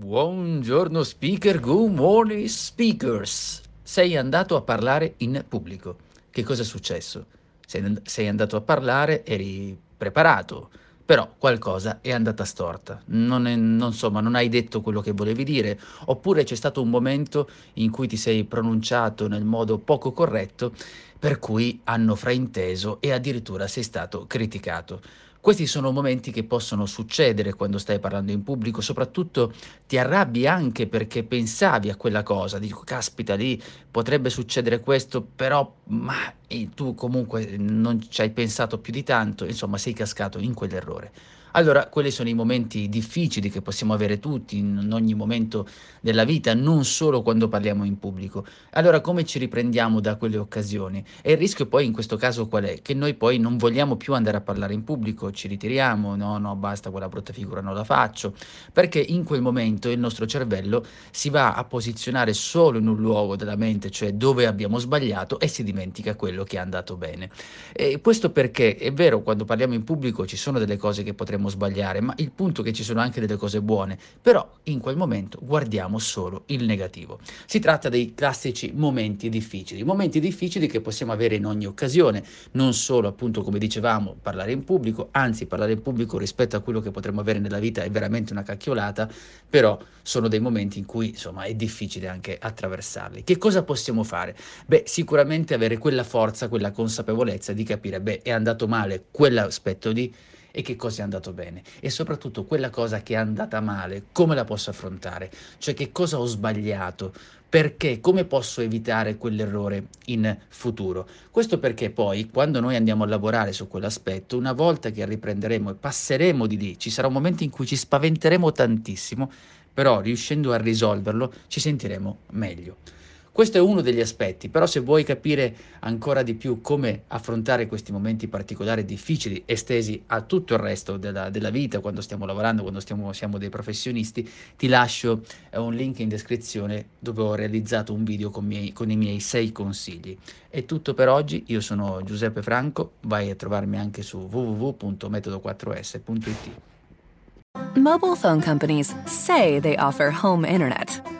Buongiorno speaker, good morning speakers. Sei andato a parlare in pubblico. Che cosa è successo? Sei, sei andato a parlare, eri preparato, però qualcosa è andata storta. Non, è, non, insomma, non hai detto quello che volevi dire, oppure c'è stato un momento in cui ti sei pronunciato nel modo poco corretto, per cui hanno frainteso e addirittura sei stato criticato. Questi sono momenti che possono succedere quando stai parlando in pubblico, soprattutto ti arrabbi anche perché pensavi a quella cosa, dico caspita lì potrebbe succedere questo, però ma tu comunque non ci hai pensato più di tanto, insomma sei cascato in quell'errore. Allora, quelli sono i momenti difficili che possiamo avere tutti in ogni momento della vita, non solo quando parliamo in pubblico. Allora, come ci riprendiamo da quelle occasioni? E il rischio poi in questo caso qual è? Che noi poi non vogliamo più andare a parlare in pubblico, ci ritiriamo, no, no, basta quella brutta figura, non la faccio, perché in quel momento il nostro cervello si va a posizionare solo in un luogo della mente, cioè dove abbiamo sbagliato e si dimentica quello che è andato bene. E questo perché è vero, quando parliamo in pubblico ci sono delle cose che potremmo sbagliare, ma il punto è che ci sono anche delle cose buone, però in quel momento guardiamo solo il negativo. Si tratta dei classici momenti difficili, momenti difficili che possiamo avere in ogni occasione, non solo appunto come dicevamo parlare in pubblico, anzi parlare in pubblico rispetto a quello che potremmo avere nella vita è veramente una cacchiolata, però sono dei momenti in cui insomma è difficile anche attraversarli. Che cosa possiamo fare? Beh, sicuramente avere quella forza, quella consapevolezza di capire, beh, è andato male quell'aspetto di e che cosa è andato bene e soprattutto quella cosa che è andata male, come la posso affrontare, cioè che cosa ho sbagliato, perché, come posso evitare quell'errore in futuro. Questo perché poi quando noi andiamo a lavorare su quell'aspetto, una volta che riprenderemo e passeremo di lì, ci sarà un momento in cui ci spaventeremo tantissimo, però riuscendo a risolverlo ci sentiremo meglio. Questo è uno degli aspetti, però se vuoi capire ancora di più come affrontare questi momenti particolari difficili, estesi a tutto il resto della, della vita, quando stiamo lavorando, quando stiamo, siamo dei professionisti, ti lascio eh, un link in descrizione dove ho realizzato un video con, miei, con i miei sei consigli. È tutto per oggi, io sono Giuseppe Franco, vai a trovarmi anche su www.metodo4s.it. Mobile phone companies say they offer home internet.